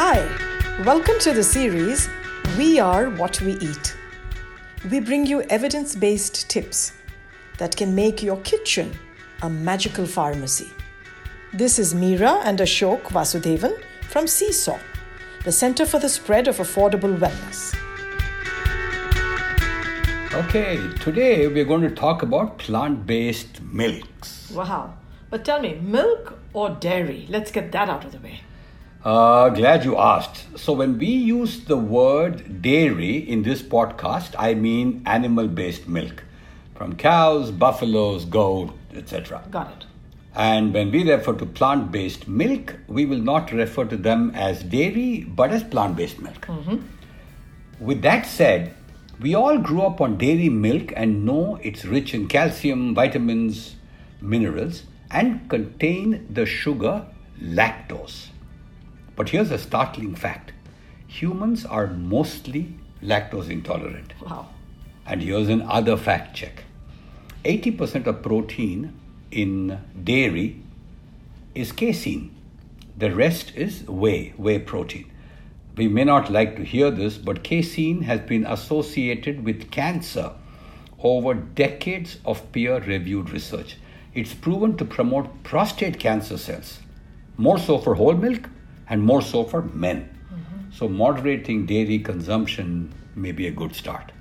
Hi, welcome to the series We Are What We Eat. We bring you evidence based tips that can make your kitchen a magical pharmacy. This is Meera and Ashok Vasudevan from CSAW, the Center for the Spread of Affordable Wellness. Okay, today we're going to talk about plant based milks. Wow. But tell me, milk or dairy? Let's get that out of the way. Uh, glad you asked. So, when we use the word dairy in this podcast, I mean animal based milk from cows, buffaloes, goat, etc. Got it. And when we refer to plant based milk, we will not refer to them as dairy but as plant based milk. With that said, we all grew up on dairy milk and know it's rich in calcium, vitamins, minerals, and contain the sugar lactose. But here's a startling fact humans are mostly lactose intolerant. Wow. And here's another fact check 80% of protein in dairy is casein, the rest is whey, whey protein. We may not like to hear this, but casein has been associated with cancer over decades of peer reviewed research. It's proven to promote prostate cancer cells, more so for whole milk and more so for men. Mm-hmm. So, moderating dairy consumption may be a good start.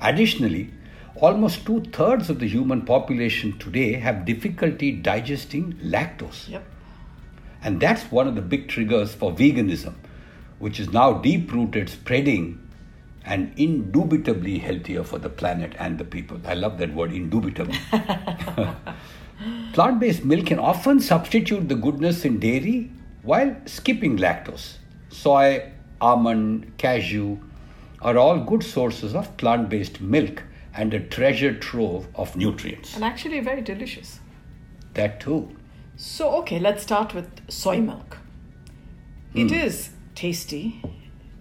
Additionally, almost two thirds of the human population today have difficulty digesting lactose. Yep. And that's one of the big triggers for veganism, which is now deep rooted, spreading, and indubitably healthier for the planet and the people. I love that word, indubitably. Plant based milk can often substitute the goodness in dairy while skipping lactose. Soy, almond, cashew are all good sources of plant based milk and a treasure trove of nutrients. And actually, very delicious. That too. So, okay, let's start with soy milk. It hmm. is tasty,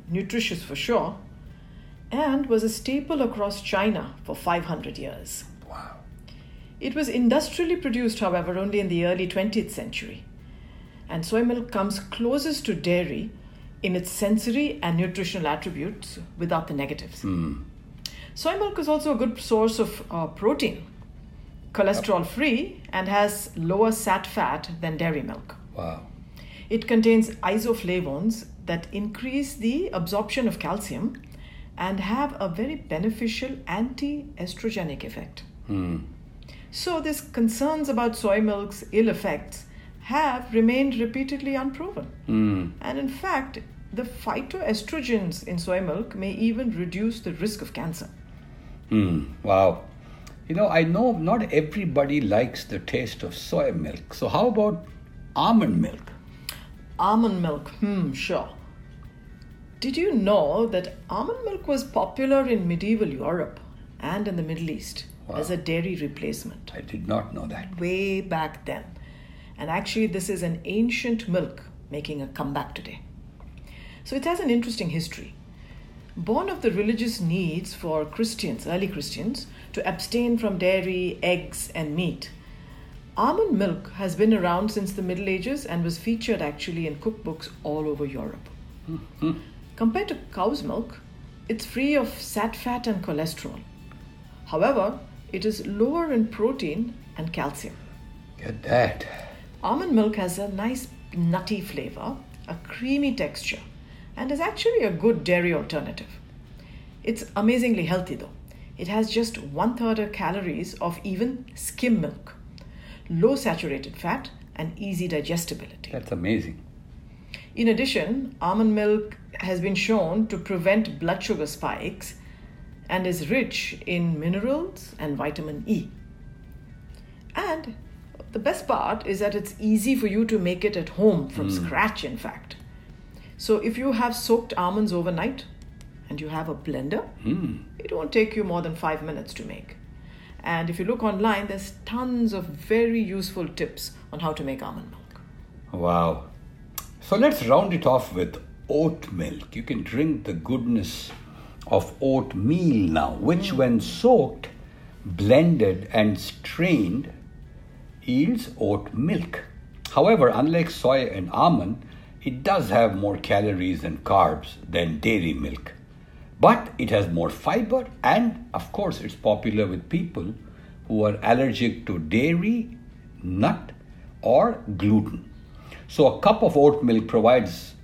nutritious for sure, and was a staple across China for 500 years. Wow. It was industrially produced, however, only in the early 20th century. And soy milk comes closest to dairy in its sensory and nutritional attributes without the negatives. Soy milk is also a good source of uh, protein, cholesterol free, and has lower sat fat than dairy milk. Wow. It contains isoflavones that increase the absorption of calcium and have a very beneficial anti estrogenic effect. So, these concerns about soy milk's ill effects have remained repeatedly unproven. And in fact, the phytoestrogens in soy milk may even reduce the risk of cancer. Hmm. Wow. You know, I know not everybody likes the taste of soy milk. So, how about almond milk? Almond milk, hmm, sure. Did you know that almond milk was popular in medieval Europe and in the Middle East as a dairy replacement? I did not know that. way back then. And actually, this is an ancient milk making a comeback today. So it has an interesting history. Born of the religious needs for Christians, early Christians, to abstain from dairy, eggs, and meat, almond milk has been around since the Middle Ages and was featured actually in cookbooks all over Europe. Compared to cow's milk, it's free of sat fat and cholesterol. However, it is lower in protein and calcium. Get that. Almond milk has a nice nutty flavor, a creamy texture, and is actually a good dairy alternative. It's amazingly healthy though. It has just one third of calories of even skim milk, low saturated fat, and easy digestibility. That's amazing. In addition, almond milk has been shown to prevent blood sugar spikes and is rich in minerals and vitamin E. The best part is that it's easy for you to make it at home from hmm. scratch, in fact. So if you have soaked almonds overnight and you have a blender, hmm. it won't take you more than five minutes to make. And if you look online, there's tons of very useful tips on how to make almond milk. Wow. So let's round it off with oat milk. You can drink the goodness of oatmeal now, which, hmm. when soaked, blended, and strained, yields oat milk. However, unlike soy and almond, It does have more calories and carbs than dairy milk, but it has more fiber, and of course, it's popular with people who are allergic to dairy, nut, or gluten. So, a cup of oat milk provides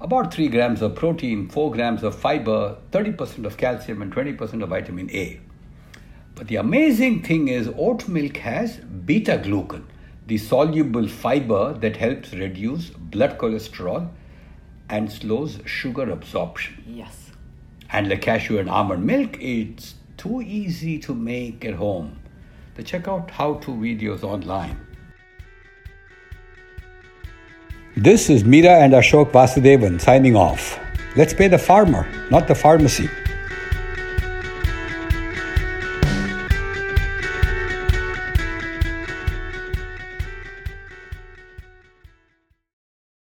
about 3 grams of protein, 4 grams of fiber, 30% of calcium, and 20% of vitamin A. But the amazing thing is, oat milk has beta glucan, the soluble fiber that helps reduce blood cholesterol and slows sugar absorption. Yes. And the cashew and almond milk, it's too easy to make at home. So check out how to videos online. This is Meera and Ashok Vasudevan signing off. Let's pay the farmer, not the pharmacy.